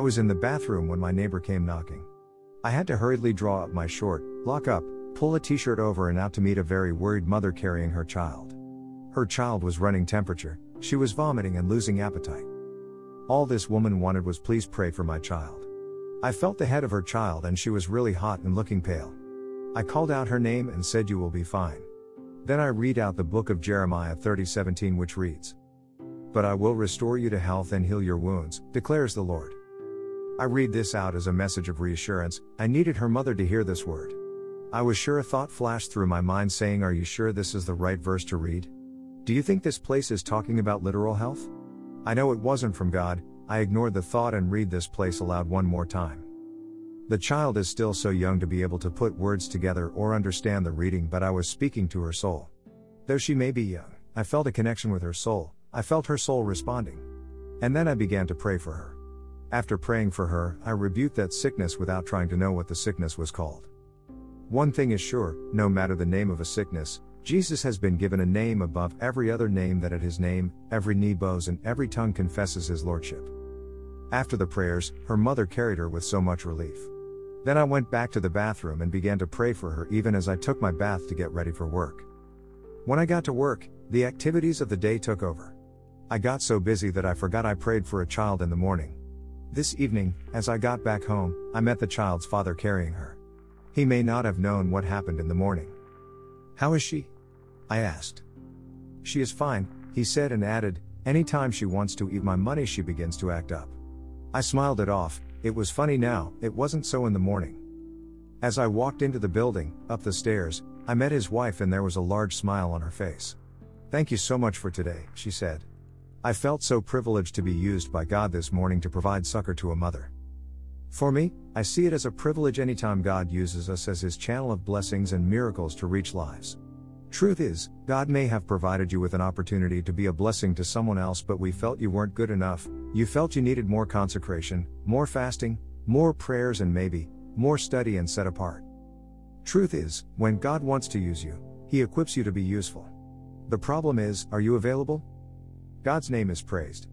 was in the bathroom when my neighbor came knocking. I had to hurriedly draw up my short, lock up, pull a t shirt over and out to meet a very worried mother carrying her child. Her child was running temperature, she was vomiting and losing appetite. All this woman wanted was please pray for my child. I felt the head of her child and she was really hot and looking pale. I called out her name and said, You will be fine. Then I read out the book of Jeremiah 30:17 which reads, But I will restore you to health and heal your wounds, declares the Lord. I read this out as a message of reassurance. I needed her mother to hear this word. I was sure a thought flashed through my mind saying, Are you sure this is the right verse to read? Do you think this place is talking about literal health? I know it wasn't from God, I ignored the thought and read this place aloud one more time. The child is still so young to be able to put words together or understand the reading, but I was speaking to her soul. Though she may be young, I felt a connection with her soul, I felt her soul responding. And then I began to pray for her. After praying for her, I rebuked that sickness without trying to know what the sickness was called. One thing is sure no matter the name of a sickness, Jesus has been given a name above every other name that at his name, every knee bows and every tongue confesses his lordship. After the prayers, her mother carried her with so much relief. Then I went back to the bathroom and began to pray for her even as I took my bath to get ready for work. When I got to work, the activities of the day took over. I got so busy that I forgot I prayed for a child in the morning. This evening, as I got back home, I met the child's father carrying her. He may not have known what happened in the morning. How is she? I asked. She is fine, he said and added, Anytime she wants to eat my money, she begins to act up. I smiled it off, it was funny now, it wasn't so in the morning. As I walked into the building, up the stairs, I met his wife and there was a large smile on her face. Thank you so much for today, she said. I felt so privileged to be used by God this morning to provide succor to a mother. For me, I see it as a privilege anytime God uses us as His channel of blessings and miracles to reach lives. Truth is, God may have provided you with an opportunity to be a blessing to someone else, but we felt you weren't good enough, you felt you needed more consecration, more fasting, more prayers, and maybe more study and set apart. Truth is, when God wants to use you, He equips you to be useful. The problem is, are you available? God's name is praised.